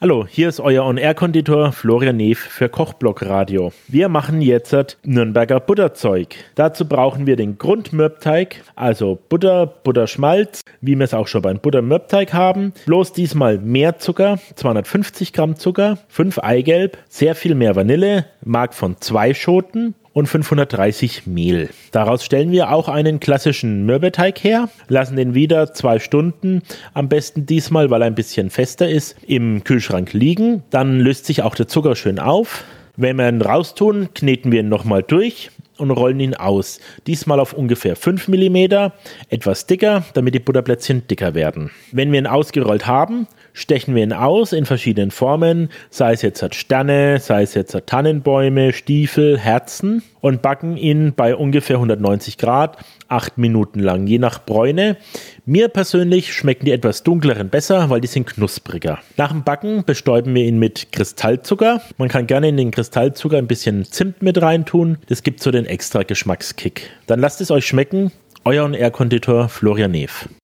Hallo, hier ist euer On-Air-Konditor Florian Neef für Kochblock Radio. Wir machen jetzt Nürnberger Butterzeug. Dazu brauchen wir den Grundmürbteig, also Butter, Butterschmalz, wie wir es auch schon beim Buttermürbteig haben. Bloß diesmal mehr Zucker, 250 Gramm Zucker, 5 Eigelb, sehr viel mehr Vanille, Mark von zwei Schoten und 530 Mehl. Daraus stellen wir auch einen klassischen Mürbeteig her, lassen den wieder zwei Stunden, am besten diesmal, weil er ein bisschen fester ist, im Kühlschrank liegen. Dann löst sich auch der Zucker schön auf. Wenn wir ihn raustun, kneten wir ihn nochmal durch und rollen ihn aus. Diesmal auf ungefähr 5 mm, etwas dicker, damit die Butterplätzchen dicker werden. Wenn wir ihn ausgerollt haben, stechen wir ihn aus in verschiedenen Formen, sei es jetzt Sterne, sei es jetzt Tannenbäume, Stiefel, Herzen und backen ihn bei ungefähr 190 Grad acht Minuten lang, je nach Bräune. Mir persönlich schmecken die etwas dunkleren besser, weil die sind knuspriger. Nach dem Backen bestäuben wir ihn mit Kristallzucker. Man kann gerne in den Kristallzucker ein bisschen Zimt mit reintun. Das gibt so den extra Geschmackskick. Dann lasst es euch schmecken. Euer und Air Konditor Florian Neef.